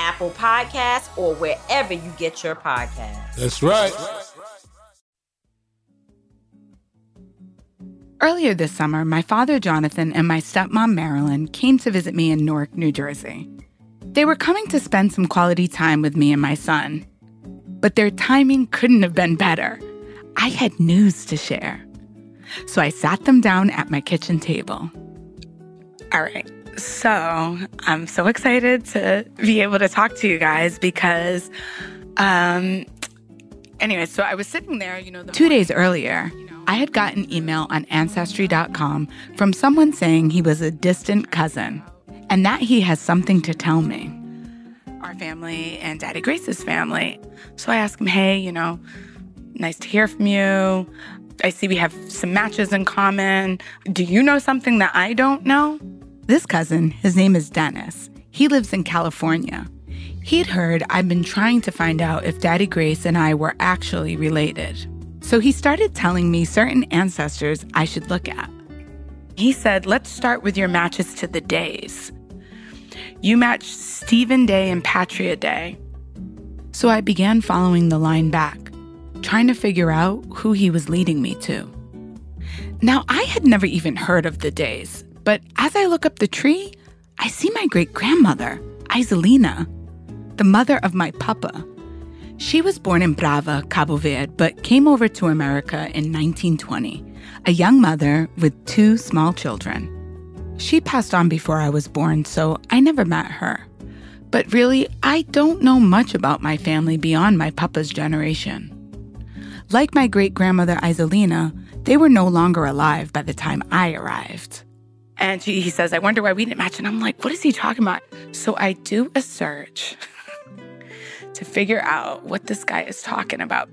Apple Podcasts, or wherever you get your podcasts. That's right. Earlier this summer, my father Jonathan and my stepmom Marilyn came to visit me in Newark, New Jersey. They were coming to spend some quality time with me and my son. But their timing couldn't have been better. I had news to share. So I sat them down at my kitchen table. All right, so I'm so excited to be able to talk to you guys because, um, anyway, so I was sitting there, you know, the two days earlier. I had gotten an email on Ancestry.com from someone saying he was a distant cousin and that he has something to tell me. Our family and Daddy Grace's family. So I asked him, hey, you know, nice to hear from you. I see we have some matches in common. Do you know something that I don't know? This cousin, his name is Dennis. He lives in California. He'd heard I'd been trying to find out if Daddy Grace and I were actually related. So he started telling me certain ancestors I should look at. He said, let's start with your matches to the days. You match Stephen Day and Patria Day. So I began following the line back, trying to figure out who he was leading me to. Now, I had never even heard of the days, but as I look up the tree, I see my great grandmother, Isolina, the mother of my papa. She was born in Brava, Cabo Verde, but came over to America in 1920, a young mother with two small children. She passed on before I was born, so I never met her. But really, I don't know much about my family beyond my papa's generation. Like my great grandmother Isolina, they were no longer alive by the time I arrived. And she, he says, I wonder why we didn't match. And I'm like, what is he talking about? So I do a search to figure out what this guy is talking about.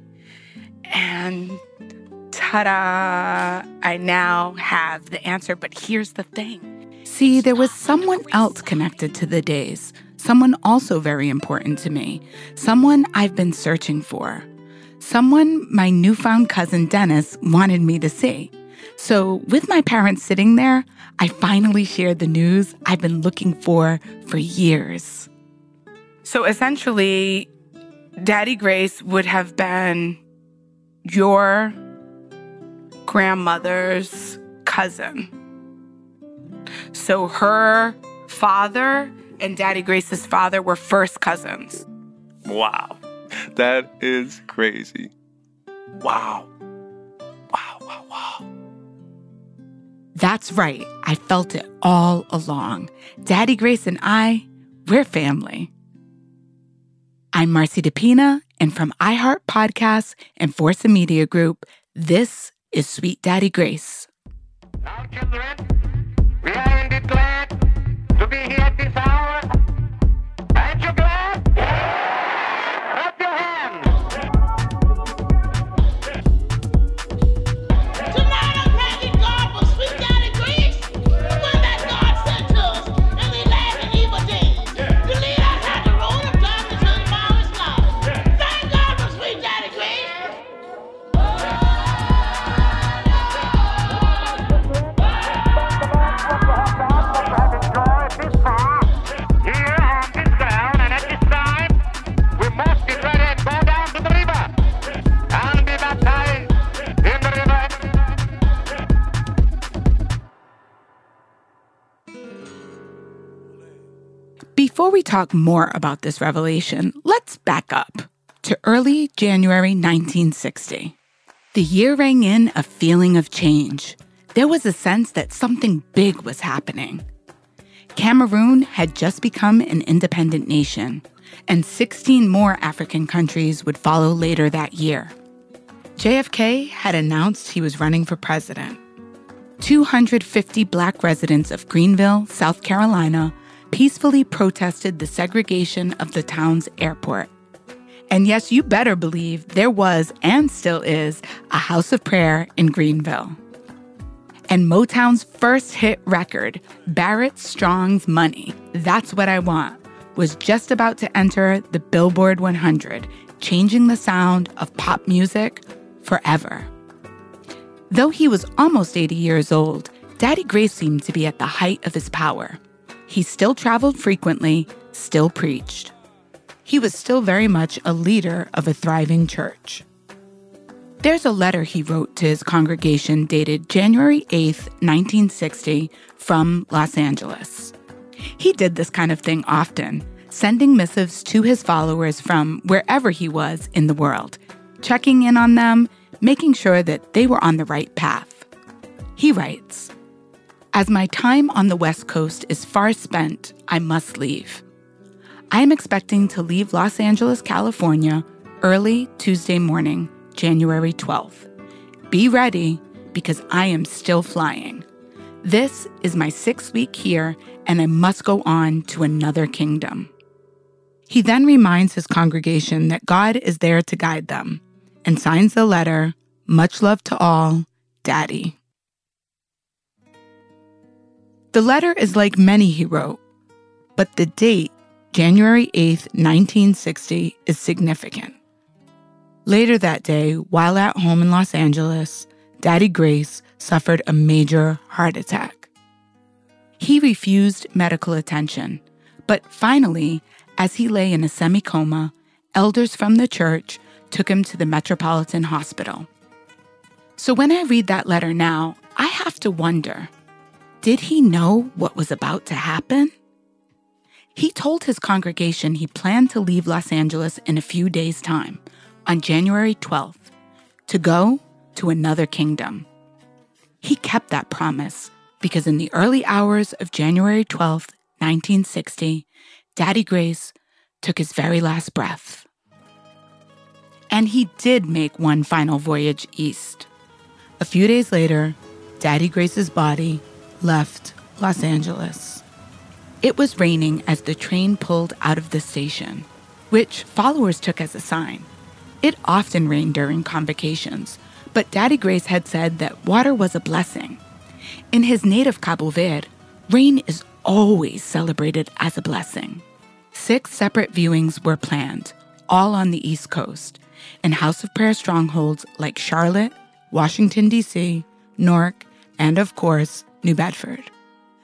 And ta da, I now have the answer. But here's the thing see, there was someone else connected to the days, someone also very important to me, someone I've been searching for, someone my newfound cousin Dennis wanted me to see. So, with my parents sitting there, I finally shared the news I've been looking for for years. So, essentially, Daddy Grace would have been your grandmother's cousin. So, her father and Daddy Grace's father were first cousins. Wow. That is crazy. Wow. Wow, wow, wow. That's right. I felt it all along. Daddy Grace and I, we're family. I'm Marcy DePina, and from iHeart Podcasts and Forza Media Group, this is Sweet Daddy Grace. Now, children, we are indeed glad to be here this before we talk more about this revelation, let's back up to early January 1960. The year rang in a feeling of change. There was a sense that something big was happening. Cameroon had just become an independent nation, and 16 more African countries would follow later that year. JFK had announced he was running for president. 250 black residents of Greenville, South Carolina, peacefully protested the segregation of the town's airport. And yes, you better believe there was and still is a house of prayer in Greenville. And Motown's first hit record, Barrett Strong's Money, That's What I Want, was just about to enter the Billboard 100, changing the sound of pop music forever. Though he was almost 80 years old, Daddy Grace seemed to be at the height of his power. He still traveled frequently, still preached. He was still very much a leader of a thriving church. There's a letter he wrote to his congregation dated January 8, 1960, from Los Angeles. He did this kind of thing often, sending missives to his followers from wherever he was in the world, checking in on them, making sure that they were on the right path. He writes As my time on the West Coast is far spent, I must leave. I am expecting to leave Los Angeles, California, early Tuesday morning January 12th. Be ready because I am still flying. This is my sixth week here, and I must go on to another kingdom. He then reminds his congregation that God is there to guide them and signs the letter, Much love to all, Daddy. The letter is like many he wrote, but the date, January 8th, 1960, is significant. Later that day, while at home in Los Angeles, Daddy Grace suffered a major heart attack. He refused medical attention, but finally, as he lay in a semi coma, elders from the church took him to the Metropolitan Hospital. So when I read that letter now, I have to wonder did he know what was about to happen? He told his congregation he planned to leave Los Angeles in a few days' time on January 12th to go to another kingdom. He kept that promise because in the early hours of January 12th, 1960, Daddy Grace took his very last breath. And he did make one final voyage east. A few days later, Daddy Grace's body left Los Angeles. It was raining as the train pulled out of the station, which followers took as a sign. It often rained during convocations, but Daddy Grace had said that water was a blessing. In his native Cabo Verde, rain is always celebrated as a blessing. Six separate viewings were planned, all on the East Coast, in House of Prayer strongholds like Charlotte, Washington, D.C., Newark, and of course, New Bedford.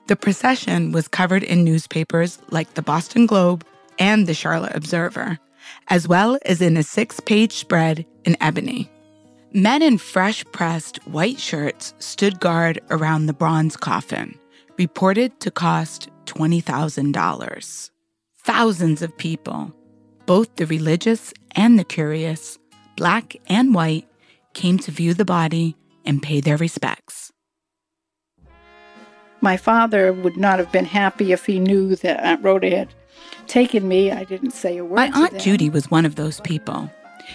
The procession was covered in newspapers like the Boston Globe and the Charlotte Observer, as well as in a six page spread in ebony. Men in fresh pressed white shirts stood guard around the bronze coffin, reported to cost $20,000. Thousands of people, both the religious and the curious, black and white, came to view the body and pay their respects. My father would not have been happy if he knew that Aunt Rhoda had taken me. I didn't say a word. My Aunt. Judy was one of those people.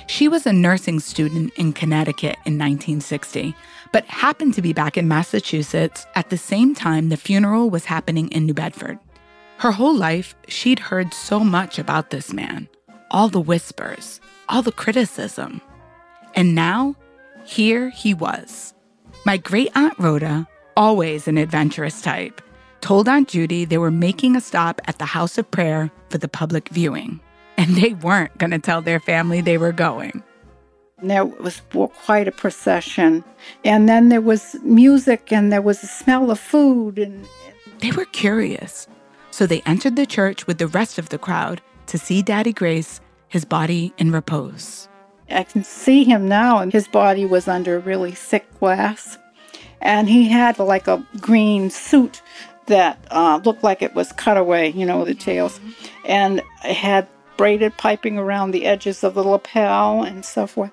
She was a nursing student in Connecticut in 1960, but happened to be back in Massachusetts at the same time the funeral was happening in New Bedford. Her whole life, she'd heard so much about this man all the whispers, all the criticism. And now, here he was. My great Aunt Rhoda, always an adventurous type, told Aunt Judy they were making a stop at the House of Prayer for the public viewing, and they weren't going to tell their family they were going. There was quite a procession. And then there was music and there was a smell of food. And They were curious, so they entered the church with the rest of the crowd to see Daddy Grace, his body in repose. I can see him now, and his body was under really thick glass. And he had like a green suit that uh, looked like it was cut away, you know, the tails, and it had braided piping around the edges of the lapel and so forth.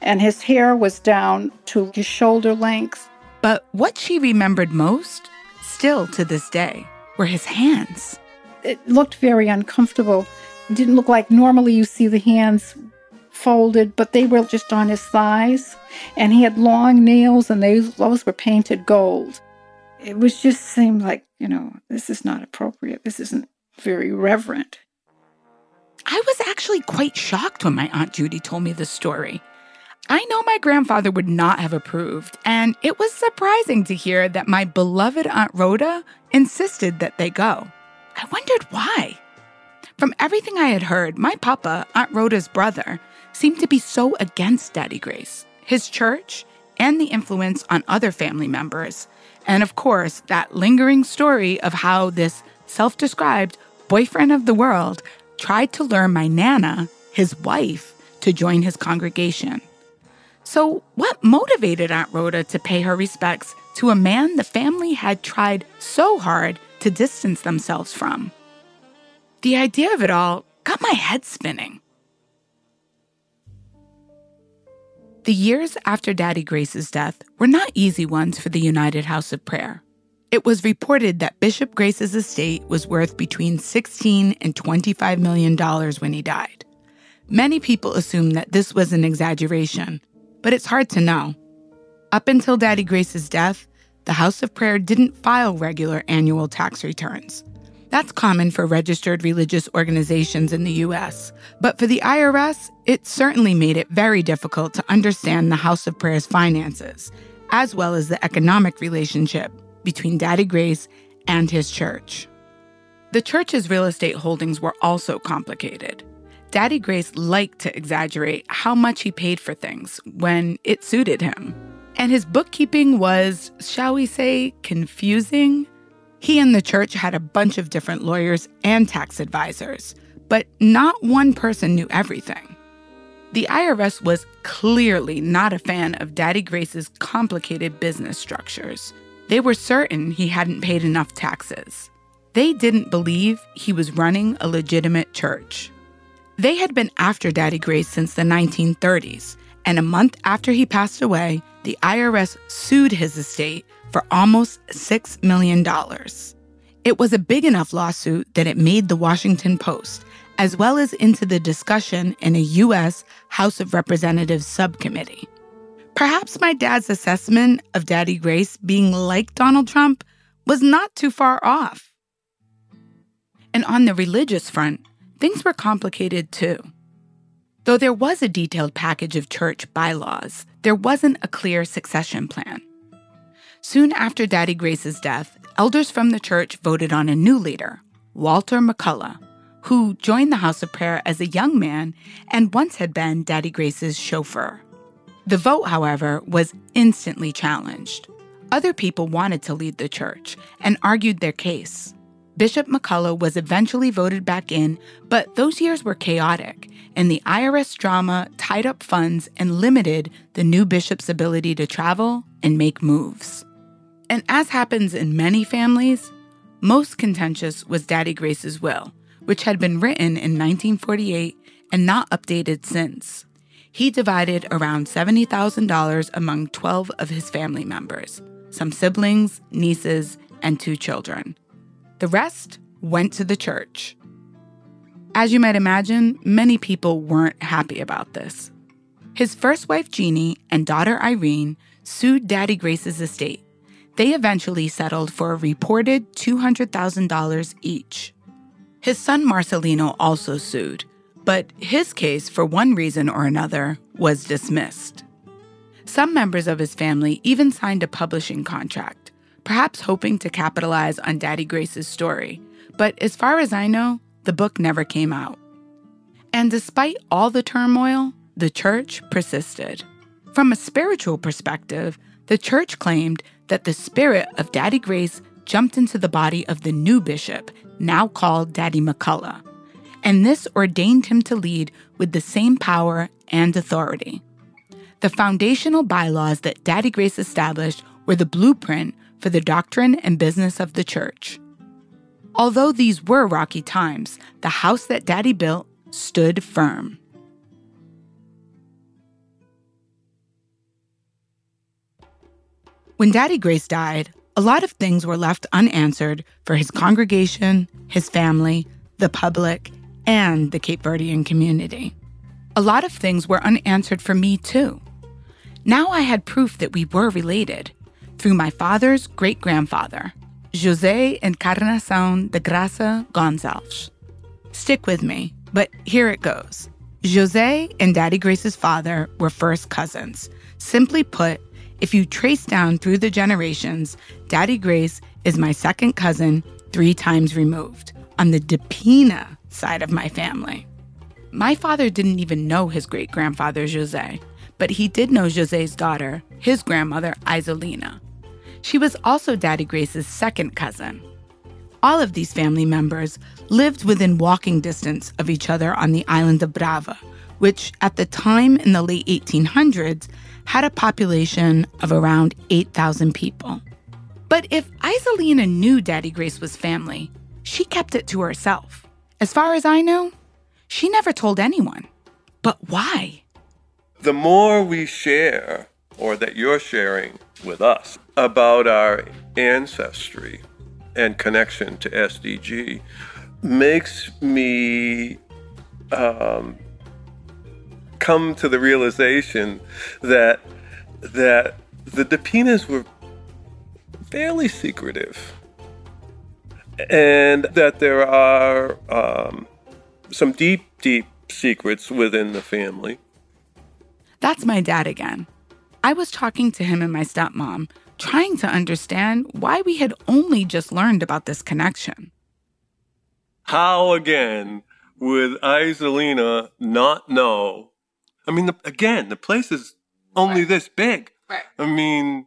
And his hair was down to his shoulder length. But what she remembered most, still to this day, were his hands. It looked very uncomfortable. It didn't look like normally you see the hands folded, but they were just on his thighs. And he had long nails, and those, those were painted gold. It was just seemed like, you know, this is not appropriate. This isn't very reverent. I was actually quite shocked when my Aunt Judy told me this story. I know my grandfather would not have approved, and it was surprising to hear that my beloved Aunt Rhoda insisted that they go. I wondered why. From everything I had heard, my papa, Aunt Rhoda's brother, seemed to be so against Daddy Grace, his church, and the influence on other family members. And of course, that lingering story of how this self described boyfriend of the world tried to lure my Nana, his wife, to join his congregation. So, what motivated Aunt Rhoda to pay her respects to a man the family had tried so hard to distance themselves from? The idea of it all got my head spinning. The years after Daddy Grace's death were not easy ones for the United House of Prayer. It was reported that Bishop Grace's estate was worth between 16 and 25 million dollars when he died. Many people assume that this was an exaggeration, but it's hard to know. Up until Daddy Grace's death, the House of Prayer didn't file regular annual tax returns. That's common for registered religious organizations in the US. But for the IRS, it certainly made it very difficult to understand the House of Prayer's finances, as well as the economic relationship between Daddy Grace and his church. The church's real estate holdings were also complicated. Daddy Grace liked to exaggerate how much he paid for things when it suited him. And his bookkeeping was, shall we say, confusing. He and the church had a bunch of different lawyers and tax advisors, but not one person knew everything. The IRS was clearly not a fan of Daddy Grace's complicated business structures. They were certain he hadn't paid enough taxes. They didn't believe he was running a legitimate church. They had been after Daddy Grace since the 1930s, and a month after he passed away, the IRS sued his estate for almost $6 million. It was a big enough lawsuit that it made the Washington Post, as well as into the discussion in a U.S. House of Representatives subcommittee. Perhaps my dad's assessment of Daddy Grace being like Donald Trump was not too far off. And on the religious front, things were complicated too. Though there was a detailed package of church bylaws, there wasn't a clear succession plan. Soon after Daddy Grace's death, elders from the church voted on a new leader, Walter McCullough, who joined the House of Prayer as a young man and once had been Daddy Grace's chauffeur. The vote, however, was instantly challenged. Other people wanted to lead the church and argued their case. Bishop McCullough was eventually voted back in, but those years were chaotic, and the IRS drama tied up funds and limited the new bishop's ability to travel and make moves. And as happens in many families, most contentious was Daddy Grace's will, which had been written in 1948 and not updated since he divided around $70,000 among 12 of his family members some siblings, nieces, and two children. The rest went to the church. As you might imagine, many people weren't happy about this. His first wife, Jeannie, and daughter, Irene, sued Daddy Grace's estate. They eventually settled for a reported $200,000 each. His son, Marcelino, also sued, but his case, for one reason or another, was dismissed. Some members of his family even signed a publishing contract, perhaps hoping to capitalize on Daddy Grace's story, but as far as I know, the book never came out. And despite all the turmoil, the church persisted. From a spiritual perspective, the church claimed that the spirit of Daddy Grace jumped into the body of the new bishop, now called Daddy McCullough and this ordained him to lead with the same power and authority. The foundational bylaws that Daddy Grace established were the blueprint for the doctrine and business of the church. Although these were rocky times, the house that Daddy built stood firm. When Daddy Grace died, a lot of things were left unanswered for his congregation, his family, the public, and the Cape Verdean community. A lot of things were unanswered for me, too. Now I had proof that we were related through my father's great grandfather, José Encarnação de Graça Gonçalves. Stick with me, but here it goes. José and Daddy Grace's father were first cousins. Simply put, if you trace down through the generations, Daddy Grace is my second cousin, three times removed, on the DePina side of my family. My father didn't even know his great grandfather, José, but he did know José's daughter, his grandmother, Isolina. She was also Daddy Grace's second cousin. All of these family members lived within walking distance of each other on the island of Brava, which at the time in the late 1800s had a population of around 8,000 people. But if Isolina knew Daddy Grace was family, she kept it to herself. As far as I know, she never told anyone. But why? The more we share, or that you're sharing with us, about our ancestry and connection to SDG, makes me um, come to the realization that that the Depinas were fairly secretive, and that there are um, some deep, deep secrets within the family. That's my dad again. I was talking to him and my stepmom, trying to understand why we had only just learned about this connection. How again would Isolina not know? I mean, the, again, the place is only this big. Right. I mean,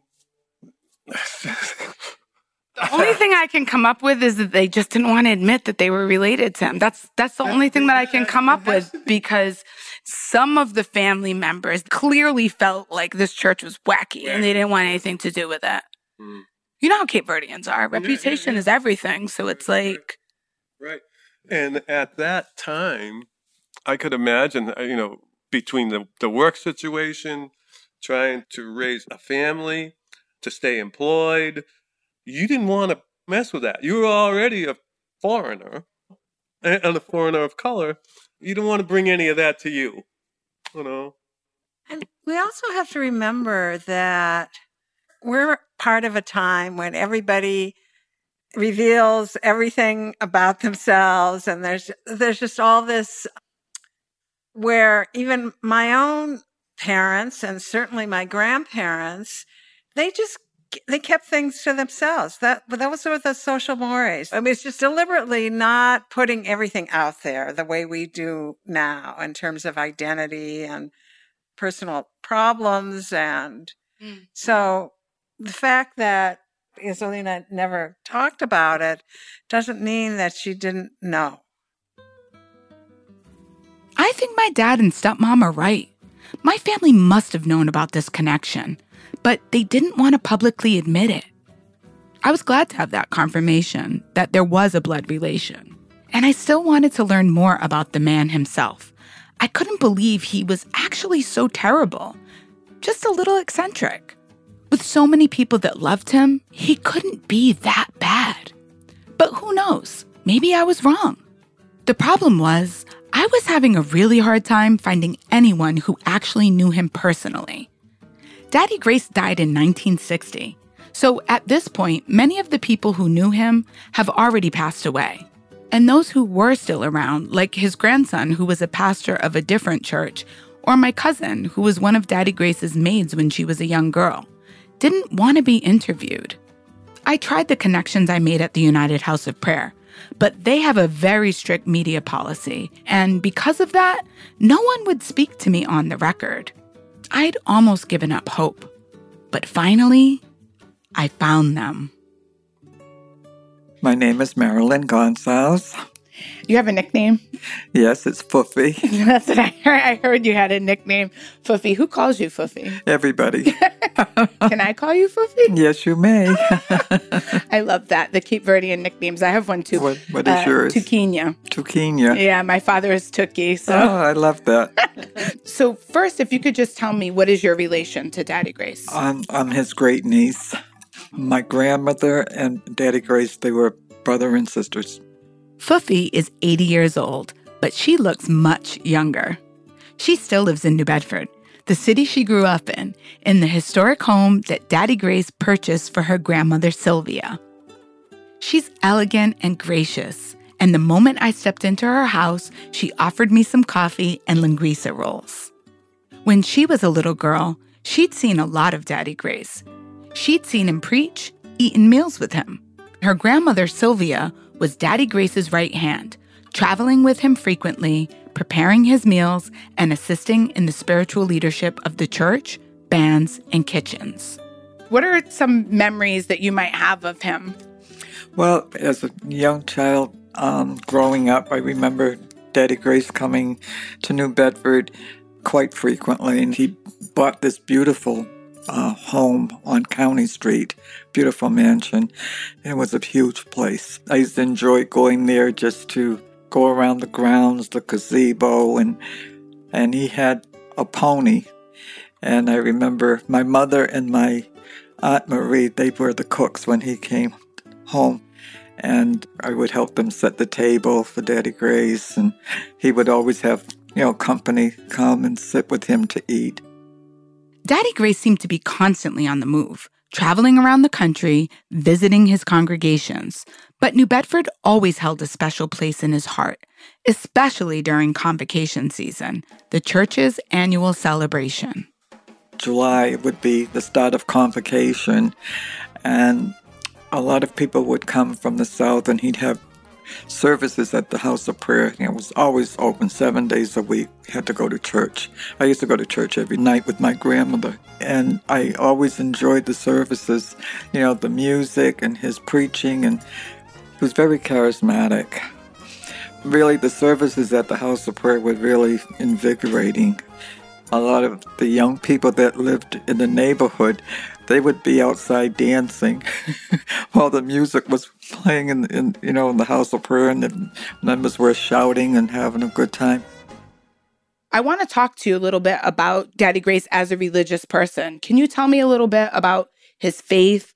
The only thing I can come up with is that they just didn't want to admit that they were related to him. That's that's the only thing that I can come up with because some of the family members clearly felt like this church was wacky and they didn't want anything to do with it. Mm. You know how Cape Verdeans are. Reputation is everything. So it's like right. And at that time, I could imagine, uh, you know, between the, the work situation, trying to raise a family, to stay employed, you didn't want to mess with that. You were already a foreigner and a foreigner of color. You didn't want to bring any of that to you, you know. And we also have to remember that we're part of a time when everybody reveals everything about themselves and there's there's just all this where even my own parents and certainly my grandparents they just they kept things to themselves. That but those were the social mores. I mean it's just deliberately not putting everything out there the way we do now in terms of identity and personal problems and mm. so the fact that Isolina never talked about it doesn't mean that she didn't know. I think my dad and stepmom are right. My family must have known about this connection, but they didn't want to publicly admit it. I was glad to have that confirmation that there was a blood relation. And I still wanted to learn more about the man himself. I couldn't believe he was actually so terrible, just a little eccentric. With so many people that loved him, he couldn't be that bad. But who knows? Maybe I was wrong. The problem was, I was having a really hard time finding anyone who actually knew him personally. Daddy Grace died in 1960, so at this point, many of the people who knew him have already passed away. And those who were still around, like his grandson, who was a pastor of a different church, or my cousin, who was one of Daddy Grace's maids when she was a young girl, didn't want to be interviewed. I tried the connections I made at the United House of Prayer, but they have a very strict media policy, and because of that, no one would speak to me on the record. I'd almost given up hope. But finally, I found them. My name is Marilyn Gonzalez. You have a nickname? Yes, it's Foofy. That's what I heard. I heard you had a nickname, Foofy. Who calls you Foofy? Everybody. Can I call you Foofy? yes, you may. I love that. The Cape Verdean nicknames. I have one too. What- what is Uh, yours? Tuquinha. Tuquinha. Yeah, my father is Tookie. So, Oh, I love that. so first, if you could just tell me what is your relation to Daddy Grace? I'm, I'm his great niece. My grandmother and Daddy Grace, they were brother and sisters. Foofy is 80 years old, but she looks much younger. She still lives in New Bedford, the city she grew up in, in the historic home that Daddy Grace purchased for her grandmother Sylvia. She's elegant and gracious, and the moment I stepped into her house, she offered me some coffee and linguiça rolls. When she was a little girl, she'd seen a lot of Daddy Grace. She'd seen him preach, eaten meals with him. Her grandmother, Sylvia, was Daddy Grace's right hand, traveling with him frequently, preparing his meals, and assisting in the spiritual leadership of the church, bands, and kitchens. What are some memories that you might have of him? Well, as a young child um, growing up, I remember Daddy Grace coming to New Bedford quite frequently, and he bought this beautiful uh, home on County Street, beautiful mansion. It was a huge place. I used to enjoy going there just to go around the grounds, the gazebo, and and he had a pony. And I remember my mother and my Aunt Marie, they were the cooks when he came home. And I would help them set the table for Daddy Grace. And he would always have, you know, company come and sit with him to eat. Daddy Grace seemed to be constantly on the move, traveling around the country, visiting his congregations. But New Bedford always held a special place in his heart, especially during convocation season, the church's annual celebration. July would be the start of convocation. And a lot of people would come from the south, and he'd have services at the house of prayer. It was always open seven days a week. We had to go to church. I used to go to church every night with my grandmother, and I always enjoyed the services. You know, the music and his preaching, and he was very charismatic. Really, the services at the house of prayer were really invigorating. A lot of the young people that lived in the neighborhood, they would be outside dancing while the music was playing in, in you know in the house of prayer, and the members were shouting and having a good time. I want to talk to you a little bit about Daddy Grace as a religious person. Can you tell me a little bit about his faith?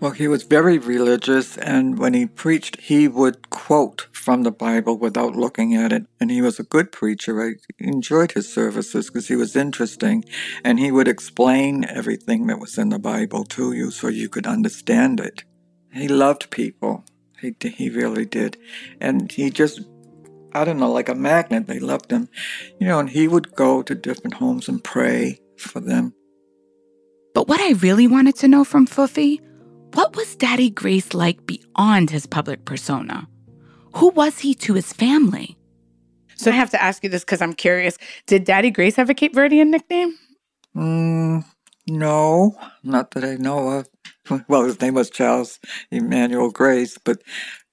Well, he was very religious, and when he preached, he would quote from the Bible without looking at it. And he was a good preacher. I enjoyed his services because he was interesting, and he would explain everything that was in the Bible to you so you could understand it. He loved people. He, he really did. And he just, I don't know, like a magnet. They loved him. You know, and he would go to different homes and pray for them. But what I really wanted to know from Foofy, what was Daddy Grace like beyond his public persona? Who was he to his family? So I have to ask you this because I'm curious. Did Daddy Grace have a Cape Verdean nickname? Mm, no, not that I know of. Well, his name was Charles Emmanuel Grace, but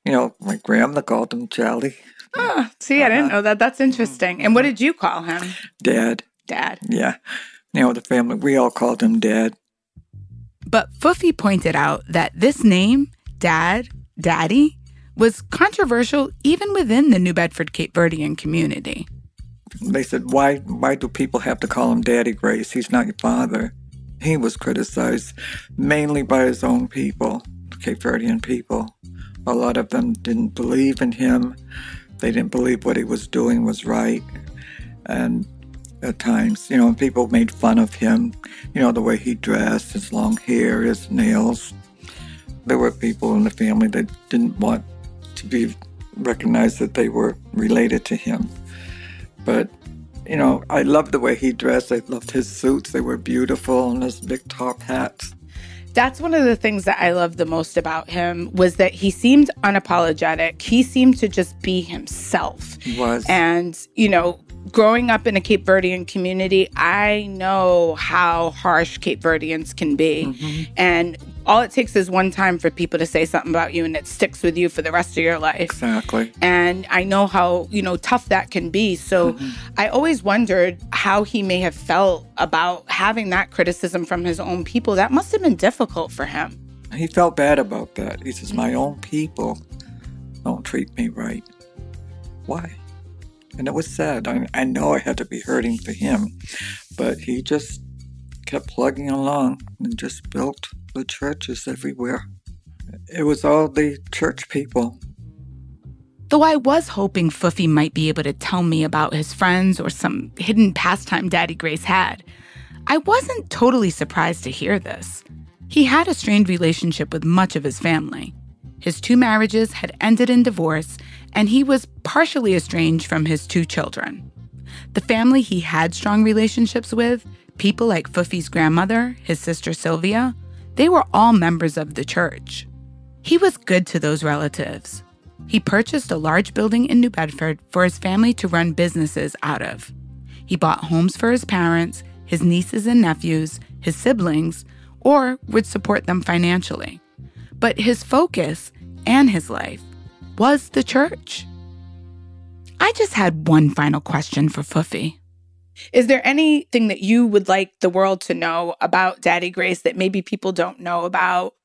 you know, my grandma called him Charlie. Ah, see, I didn't know that. That's interesting. And what did you call him? Dad. Dad. Yeah. You know, the family, we all called him Dad. But Foofy pointed out that this name, Dad, Daddy, was controversial even within the New Bedford Cape Verdean community. They said, why, why do people have to call him Daddy Grace? He's not your father. He was criticized mainly by his own people, Cape Verdean people. A lot of them didn't believe in him. They didn't believe what he was doing was right. And at times, you know, people made fun of him, you know, the way he dressed, his long hair, his nails. There were people in the family that didn't want to be recognized that they were related to him. But, you know, I loved the way he dressed. I loved his suits. They were beautiful and his big top hats. That's one of the things that I loved the most about him was that he seemed unapologetic. He seemed to just be himself. He was. And, you know, growing up in a Cape Verdean community, I know how harsh Cape Verdeans can be. Mm-hmm. And all it takes is one time for people to say something about you and it sticks with you for the rest of your life. Exactly. And I know how, you know, tough that can be. So mm-hmm. I always wondered how he may have felt about having that criticism from his own people. That must have been difficult for him. He felt bad about that. He says, My own people don't treat me right. Why? And it was sad. I, I know I had to be hurting for him, but he just kept plugging along and just built the churches everywhere. It was all the church people. Though I was hoping Foofy might be able to tell me about his friends or some hidden pastime Daddy Grace had, I wasn't totally surprised to hear this. He had a strained relationship with much of his family. His two marriages had ended in divorce, and he was partially estranged from his two children. The family he had strong relationships with, people like Foofy's grandmother, his sister Sylvia, they were all members of the church. He was good to those relatives. He purchased a large building in New Bedford for his family to run businesses out of. He bought homes for his parents, his nieces and nephews, his siblings, or would support them financially. But his focus and his life was the church. I just had one final question for Foofy. Is there anything that you would like the world to know about Daddy Grace that maybe people don't know about?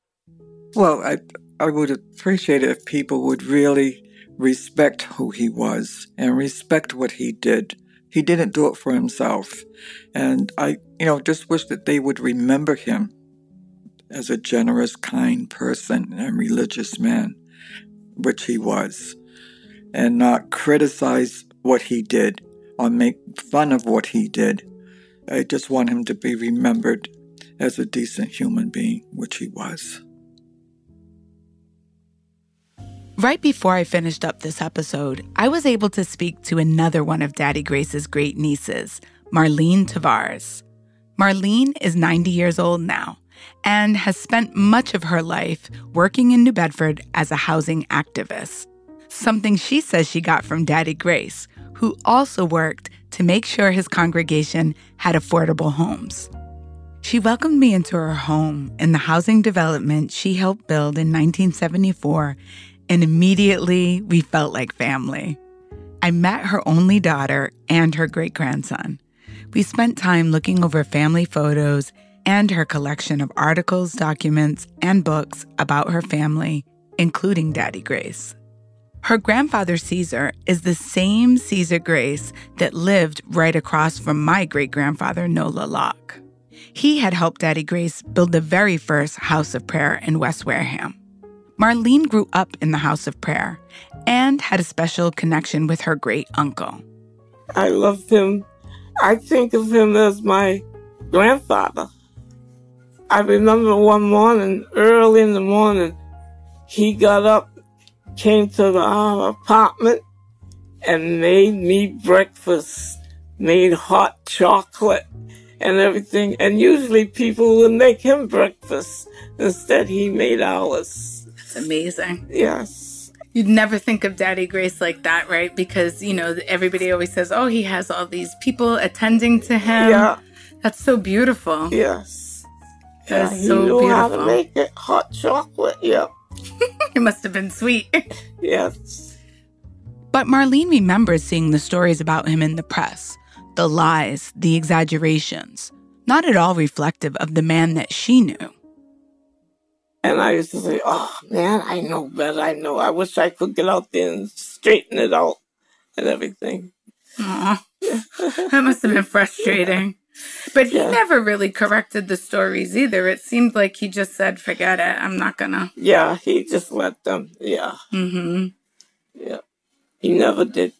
Well, I, I would appreciate it if people would really respect who he was and respect what he did. He didn't do it for himself. And I, you know, just wish that they would remember him as a generous, kind person and religious man, which he was, and not criticize what he did or make fun of what he did. I just want him to be remembered as a decent human being, which he was. Right before I finished up this episode, I was able to speak to another one of Daddy Grace's great nieces, Marlene Tavares. Marlene is 90 years old now and has spent much of her life working in New Bedford as a housing activist, something she says she got from Daddy Grace, who also worked to make sure his congregation had affordable homes. She welcomed me into her home in the housing development she helped build in 1974, and immediately we felt like family. I met her only daughter and her great grandson. We spent time looking over family photos and her collection of articles, documents, and books about her family, including Daddy Grace. Her grandfather Caesar is the same Caesar Grace that lived right across from my great grandfather Nola Locke. He had helped Daddy Grace build the very first house of prayer in West Wareham. Marlene grew up in the house of prayer and had a special connection with her great uncle. I loved him. I think of him as my grandfather. I remember one morning, early in the morning, he got up, came to the uh, apartment, and made me breakfast, made hot chocolate and everything. And usually people would make him breakfast. Instead, he made ours. It's amazing. Yes. You'd never think of Daddy Grace like that, right? Because, you know, everybody always says, oh, he has all these people attending to him. Yeah. That's so beautiful. Yes. That's yeah, he knew beautiful. how to make it hot chocolate. Yeah. it must have been sweet. yes. But Marlene remembers seeing the stories about him in the press the lies, the exaggerations, not at all reflective of the man that she knew. And I used to say, oh man, I know better. I know. I wish I could get out there and straighten it out and everything. Aw, that must have been frustrating. But he Yeah. never really corrected the stories either. It seemed like he just said, forget it, I'm not gonna. Yeah, he just let them. Yeah. Mm-hmm. Yeah. He never did.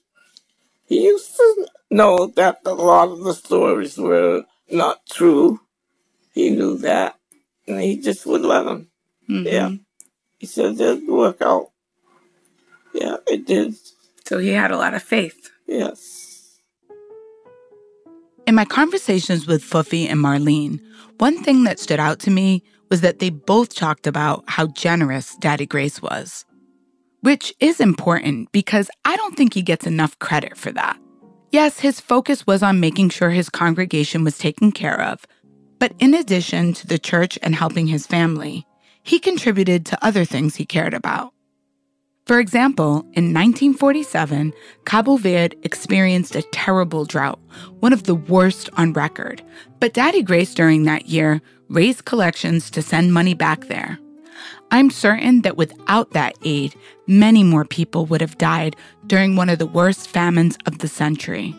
He used to know that a lot of the stories were not true. He knew that. And he just would let them. Yeah. He said it'd work out. Yeah, it did. So he had a lot of faith. Yes. In my conversations with Foofy and Marlene, one thing that stood out to me was that they both talked about how generous Daddy Grace was. Which is important because I don't think he gets enough credit for that. Yes, his focus was on making sure his congregation was taken care of, but in addition to the church and helping his family, he contributed to other things he cared about. For example, in 1947, Cabo Verde experienced a terrible drought, one of the worst on record. But Daddy Grace during that year raised collections to send money back there. I'm certain that without that aid, many more people would have died during one of the worst famines of the century.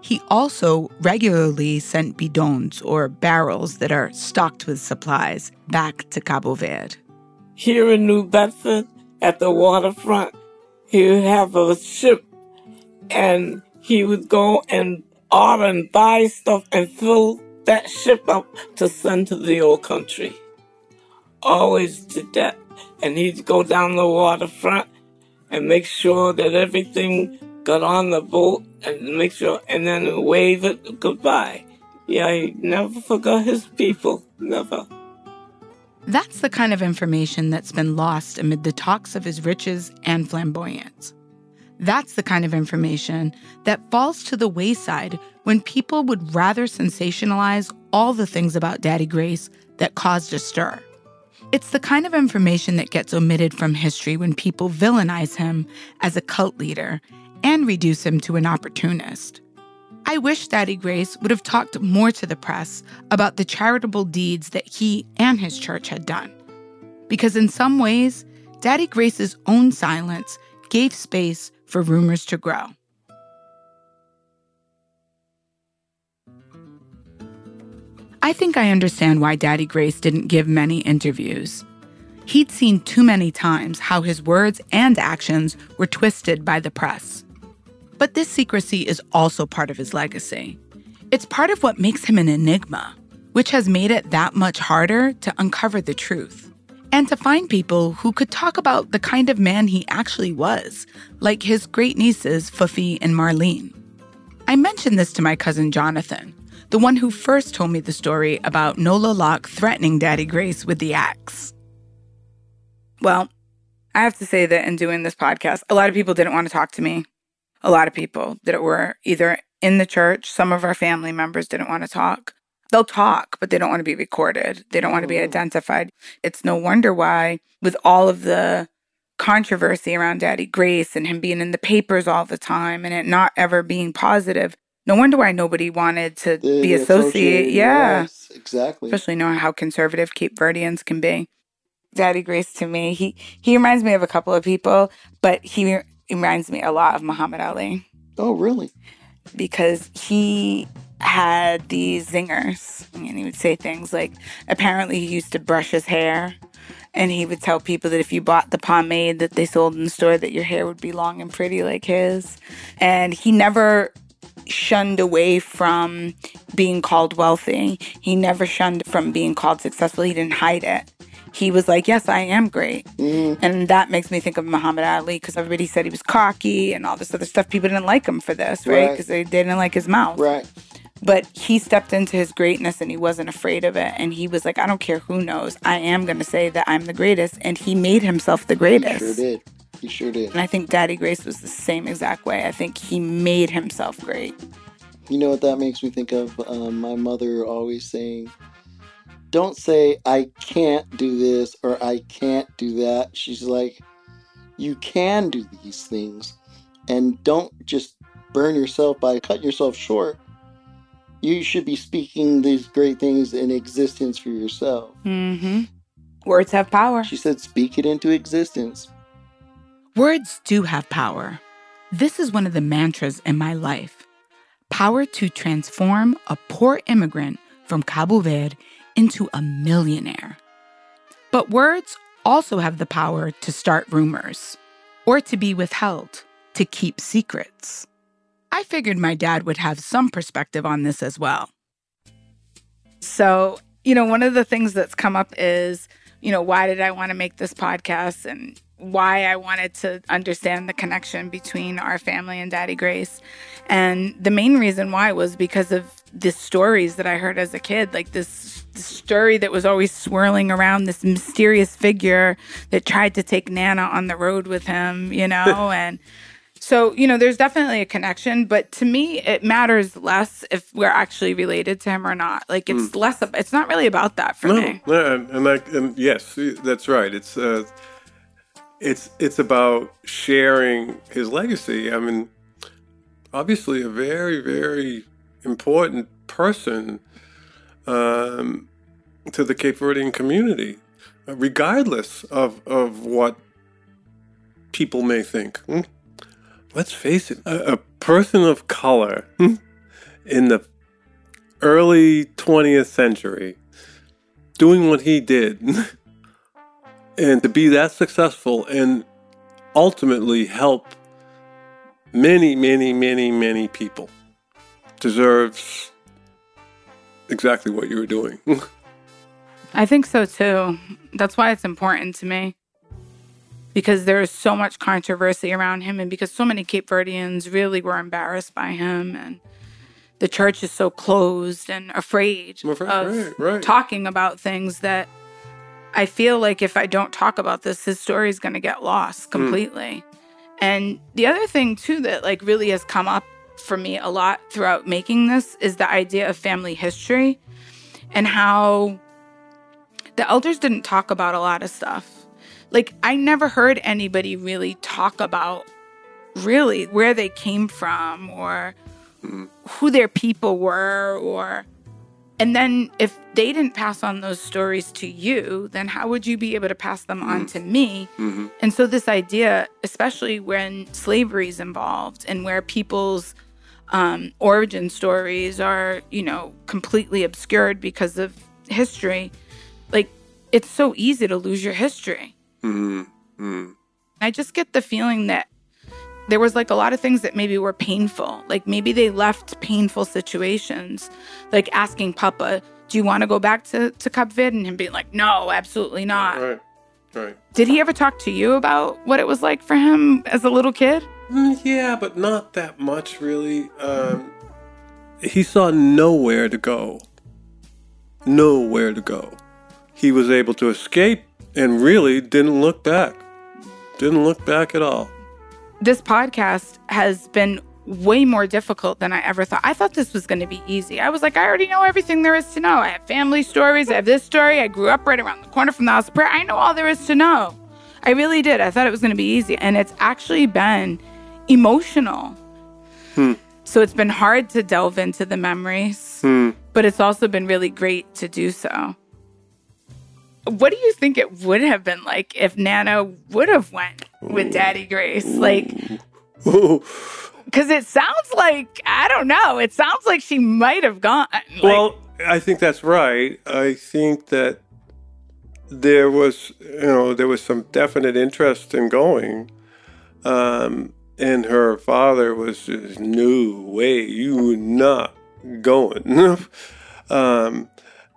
He also regularly sent bidons or barrels that are stocked with supplies back to Cabo Verde. Here in New Bedford, at the waterfront, he would have a ship and he would go and order and buy stuff and fill that ship up to send to the old country. Always did that. And he'd go down the waterfront and make sure that everything got on the boat and make sure, and then wave it goodbye. Yeah, he never forgot his people. Never. That's the kind of information that's been lost amid the talks of his riches and flamboyance. That's the kind of information that falls to the wayside when people would rather sensationalize all the things about Daddy Grace that caused a stir. It's the kind of information that gets omitted from history when people villainize him as a cult leader and reduce him to an opportunist. I wish Daddy Grace would have talked more to the press about the charitable deeds that he and his church had done. Because in some ways, Daddy Grace's own silence gave space for rumors to grow. I think I understand why Daddy Grace didn't give many interviews. He'd seen too many times how his words and actions were twisted by the press. But this secrecy is also part of his legacy. It's part of what makes him an enigma, which has made it that much harder to uncover the truth and to find people who could talk about the kind of man he actually was, like his great nieces, Foofy and Marlene. I mentioned this to my cousin Jonathan, the one who first told me the story about Nola Locke threatening Daddy Grace with the axe. Well, I have to say that in doing this podcast, a lot of people didn't want to talk to me. A lot of people that were either in the church, some of our family members didn't want to talk. They'll talk, but they don't want to be recorded. They don't want to be oh. identified. It's no wonder why, with all of the controversy around Daddy Grace and him being in the papers all the time and it not ever being positive, no wonder why nobody wanted to be associated. Yeah. Yes, exactly. Especially knowing how conservative Cape Verdeans can be. Daddy Grace to me, he he reminds me of a couple of people, but he reminds me a lot of Muhammad Ali. Oh, really? because he had these zingers and he would say things like apparently he used to brush his hair and he would tell people that if you bought the pomade that they sold in the store that your hair would be long and pretty like his. And he never shunned away from being called wealthy. He never shunned from being called successful. He didn't hide it he was like yes i am great and that makes me think of Muhammad Ali because everybody said he was cocky and all this other stuff. People didn't like him for this, right? Right. Because they, they didn't like his mouth. Right. But he stepped into his greatness and he wasn't afraid of it. And he was like, I don't care who knows. I am going to say that I'm the greatest. And he made himself the He greatest. sure did. He sure did. And I think Daddy Grace was the same exact way. I think he made himself great. You know what that makes me think of? Um, my mother always saying, "Don't say I can't do this or I can't do that." She's like, "You can do these things, and don't just burn yourself by cutting yourself short. You should be speaking these great things in existence for yourself." Mm-hmm. Words have power. She said, "Speak it into existence." Words do have power. This is one of the mantras in my life power to transform a poor immigrant from Cabo Verde into a millionaire. But words also have the power to start rumors or to be withheld, to keep secrets. I figured my dad would have some perspective on this as well. So, you know, one of the things that's come up is, you know, why did I want to make this podcast and why I wanted to understand the connection between our family and Daddy Grace. And the main reason why was because of the stories that I heard as a kid, like this, this story that was always swirling around this mysterious figure that tried to take Nana on the road with him, you know, and So, you know, there's definitely a connection, but to me, it matters less if we're actually related to him or not. Like, it's Mm. less, it's not really about that for no, me. no, and, and like, and yes, that's right. It's uh, it's it's about sharing his legacy. I mean, obviously, a very very important person um, to the Cape Verdean community, uh, regardless of of what people may think. Hmm? Let's face it, a, a person of color hmm, in the early 20th century doing what he did and to be that successful and ultimately help many, many, many, many people deserves exactly what you were doing. I think so too. That's why it's important to me. Because there is so much controversy around him, and because so many Cape Verdeans really were embarrassed by him, and the church is so closed and afraid of right, right. talking about things that I feel like if I don't talk about this, his story is going to get lost hmm. completely. And the other thing too that like really has come up for me a lot throughout making this is the idea of family history and how the elders didn't talk about a lot of stuff. Like I never heard anybody really talk about really where they came from or who their people were or and then if they didn't pass on those stories to you, then how would you be able to pass them on to me? Mhm. And so this idea, especially when slavery is involved and where people's um, origin stories are, you know, completely obscured because of history, like it's so easy to lose your history. mm mm. I just get the feeling that there was like a lot of things that maybe were painful. Like maybe they left painful situations, like asking Papa, "Do you want to go back to to Cape Verde?" and him being like, "No, absolutely not." Right, right. Did he ever talk to you about what it was like for him as a little kid? Mm, yeah, but not that much, really. Um, he saw nowhere to go. Nowhere to go. He was able to escape and really didn't look back. Didn't look back at all. This podcast has been way more difficult than I ever thought. I thought this was going to be easy. I was like, I already know everything there is to know. I have family stories. I have this story. I grew up right around the corner from the house of prayer. I know all there is to know. I really did. I thought it was going to be easy. And it's actually been emotional. Hmm. So it's been hard to delve into the memories, Hmm. but it's also been really great to do so. What do you think it would have been like if Nana would have went with Daddy Grace? Like, because it sounds like I don't know. It sounds like she might have gone. Like, well, I think that's right. I think that there was, you know, there was some definite interest in going. Um, and her father was just, no way, you would not going. um,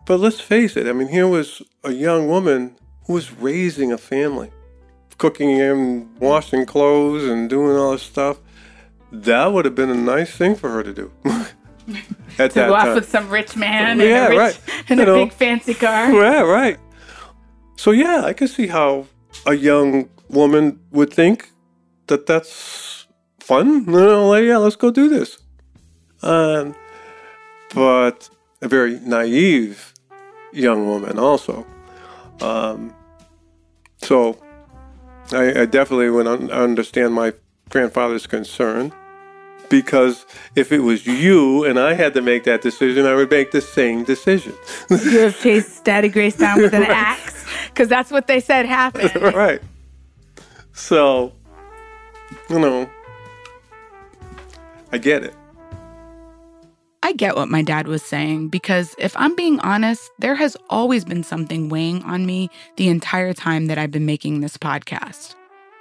but let's face it, I mean, here was a young woman who was raising a family, cooking and washing clothes and doing all this stuff. That would have been a nice thing for her to do. At to that go off time. with some rich man Yeah, in a, rich, right. in You a know. big fancy car. Yeah, right. So yeah, I can see how a young woman would think that that's fun. You know, like, yeah, let's go do this. Um, but a very naive young woman also. Um, so I, I definitely would un- understand my grandfather's concern because if it was you and I had to make that decision, I would make the same decision. you have chased Daddy Grace down with an axe because that's what they said happened. right. So, you know, I get it. I get what my dad was saying because if I'm being honest, there has always been something weighing on me the entire time that I've been making this podcast.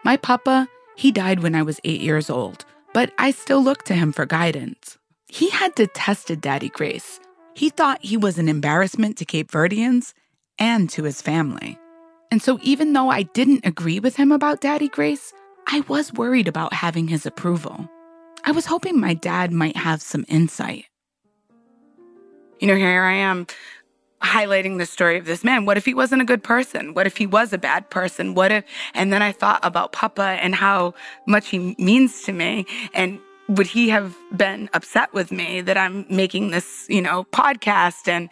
My papa, he died when I was eight years old, but I still look to him for guidance. He had detested Daddy Grace. He thought he was an embarrassment to Cape Verdeans and to his family. And so, even though I didn't agree with him about Daddy Grace, I was worried about having his approval. I was hoping my dad might have some insight. You know, here I am highlighting the story of this man. What if he wasn't a good person? What if he was a bad person? What if, and then I thought about Papa and how much he means to me. And would he have been upset with me that I'm making this, you know, podcast? And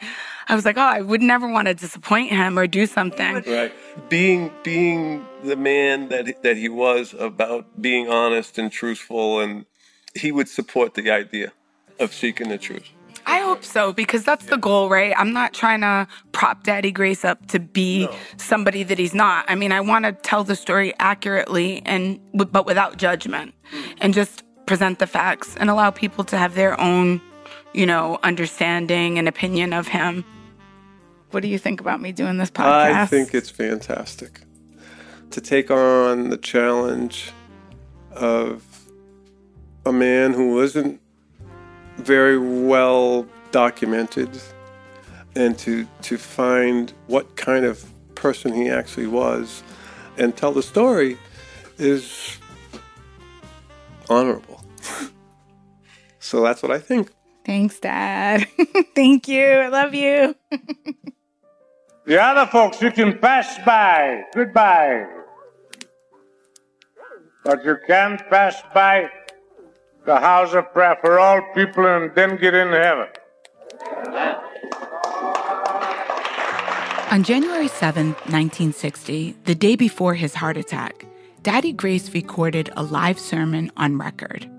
I was like, oh, I would never want to disappoint him or do something. Right. Being being the man that that he was about being honest and truthful, and he would support the idea of seeking the truth. I hope so because that's the goal, right? I'm not trying to prop Daddy Grace up to be no. somebody that he's not. I mean, I want to tell the story accurately and but without judgment, mm. and just present the facts and allow people to have their own, you know, understanding and opinion of him. What do you think about me doing this podcast? I think it's fantastic to take on the challenge of a man who wasn't very well documented and to to find what kind of person he actually was and tell the story is honorable. so that's what I think. Thanks, Dad. Thank you. I love you. the other folks, you can pass by. Goodbye. But you can't pass by the house of prayer for all people and then get into heaven. On January 7, 1960, the day before his heart attack, Daddy Grace recorded a live sermon on record.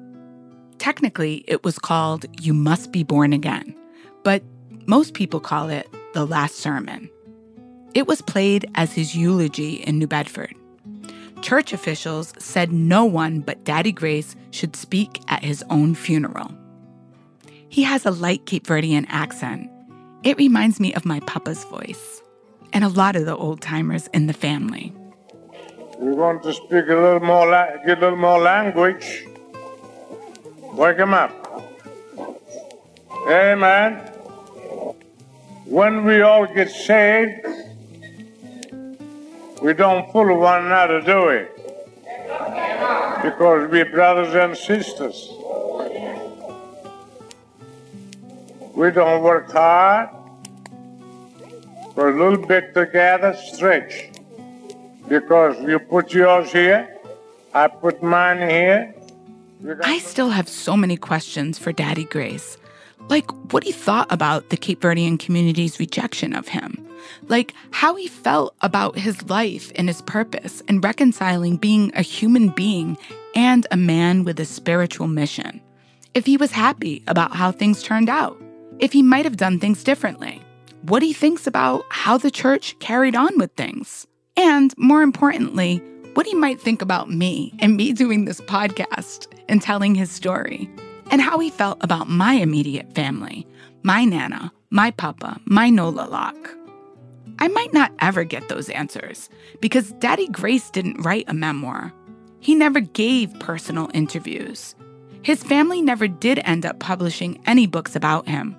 Technically, it was called You Must Be Born Again, but most people call it The Last Sermon. It was played as his eulogy in New Bedford. Church officials said no one but Daddy Grace should speak at his own funeral. He has a light Cape Verdean accent. It reminds me of my papa's voice and a lot of the old timers in the family. We want to speak a little more, get a little more language. Wake him up. Amen. When we all get saved, we don't fool one another, do we? Because we're brothers and sisters. We don't work hard. For a little bit together, stretch because you put yours here, I put mine here. I still have so many questions for Daddy Grace. Like what he thought about the Cape Verdean community's rejection of him. Like how he felt about his life and his purpose and reconciling being a human being and a man with a spiritual mission. If he was happy about how things turned out. If he might have done things differently. What he thinks about how the church carried on with things. And more importantly, what he might think about me and me doing this podcast and telling his story, and how he felt about my immediate family, my Nana, my Papa, my Nola Lock. I might not ever get those answers because Daddy Grace didn't write a memoir. He never gave personal interviews. His family never did end up publishing any books about him.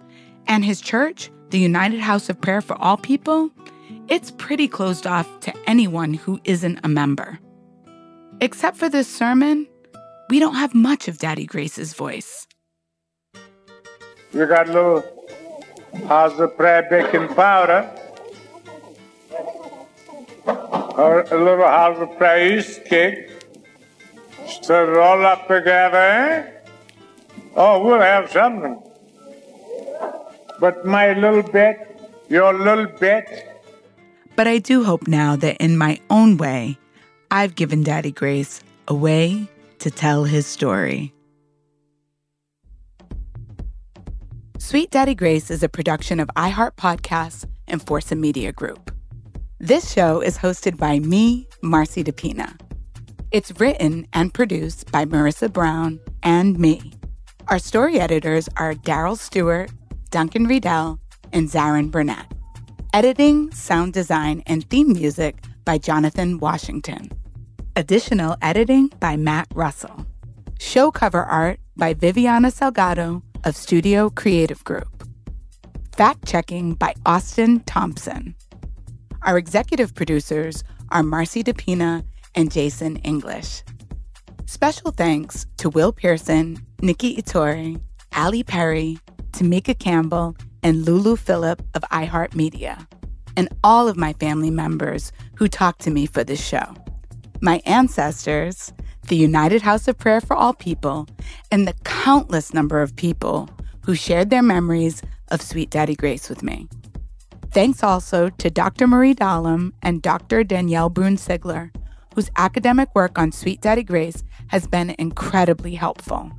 And his church, the United House of Prayer for All People, it's pretty closed off to anyone who isn't a member. Except for this sermon, we don't have much of Daddy Grace's voice. We got a little house of prayer baking powder, or a little house of prayer yeast cake. Stir it all up together, eh? Oh, we'll have something. But my little bit, your little bit, but I do hope now that in my own way, I've given Daddy Grace a way to tell his story. Sweet Daddy Grace is a production of iHeart Podcasts and Forza Media Group. This show is hosted by me, Marcy DePina. It's written and produced by Marissa Brown and me. Our story editors are Daryl Stewart, Duncan Riedel, and Zaron Burnett. Editing, sound design, and theme music by Jonathan Washington. Additional editing by Matt Russell. Show cover art by Viviana Salgado of Studio Creative Group. Fact checking by Austin Thompson. Our executive producers are Marcy DePina and Jason English. Special thanks to Will Pearson, Nikki Ettore, Ali Perry, Tamika Campbell, and Lulu Phillip of iHeartMedia, and all of my family members who talked to me for this show. My ancestors, the United House of Prayer for All People, and the countless number of people who shared their memories of Sweet Daddy Grace with me. Thanks also to Dr. Marie Dallam and Dr. Danielle Brune Sigler, whose academic work on Sweet Daddy Grace has been incredibly helpful.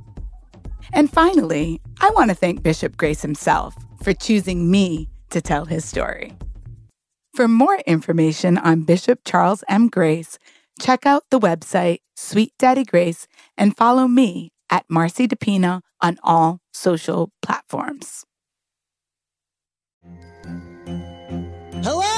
And finally, I want to thank Bishop Grace himself for choosing me to tell his story. For more information on Bishop Charles M. Grace, check out the website Sweet Daddy Grace and follow me at Marcy DePina on all social platforms. Hello,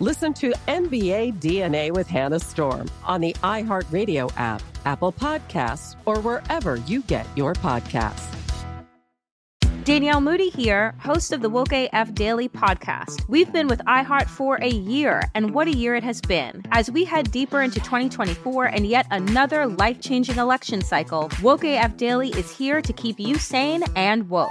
Listen to NBA DNA with Hannah Storm on the iHeartRadio app, Apple Podcasts, or wherever you get your podcasts. Danielle Moody here, host of the Woke AF Daily podcast. We've been with iHeart for a year, and what a year it has been. As we head deeper into 2024 and yet another life changing election cycle, Woke AF Daily is here to keep you sane and woke.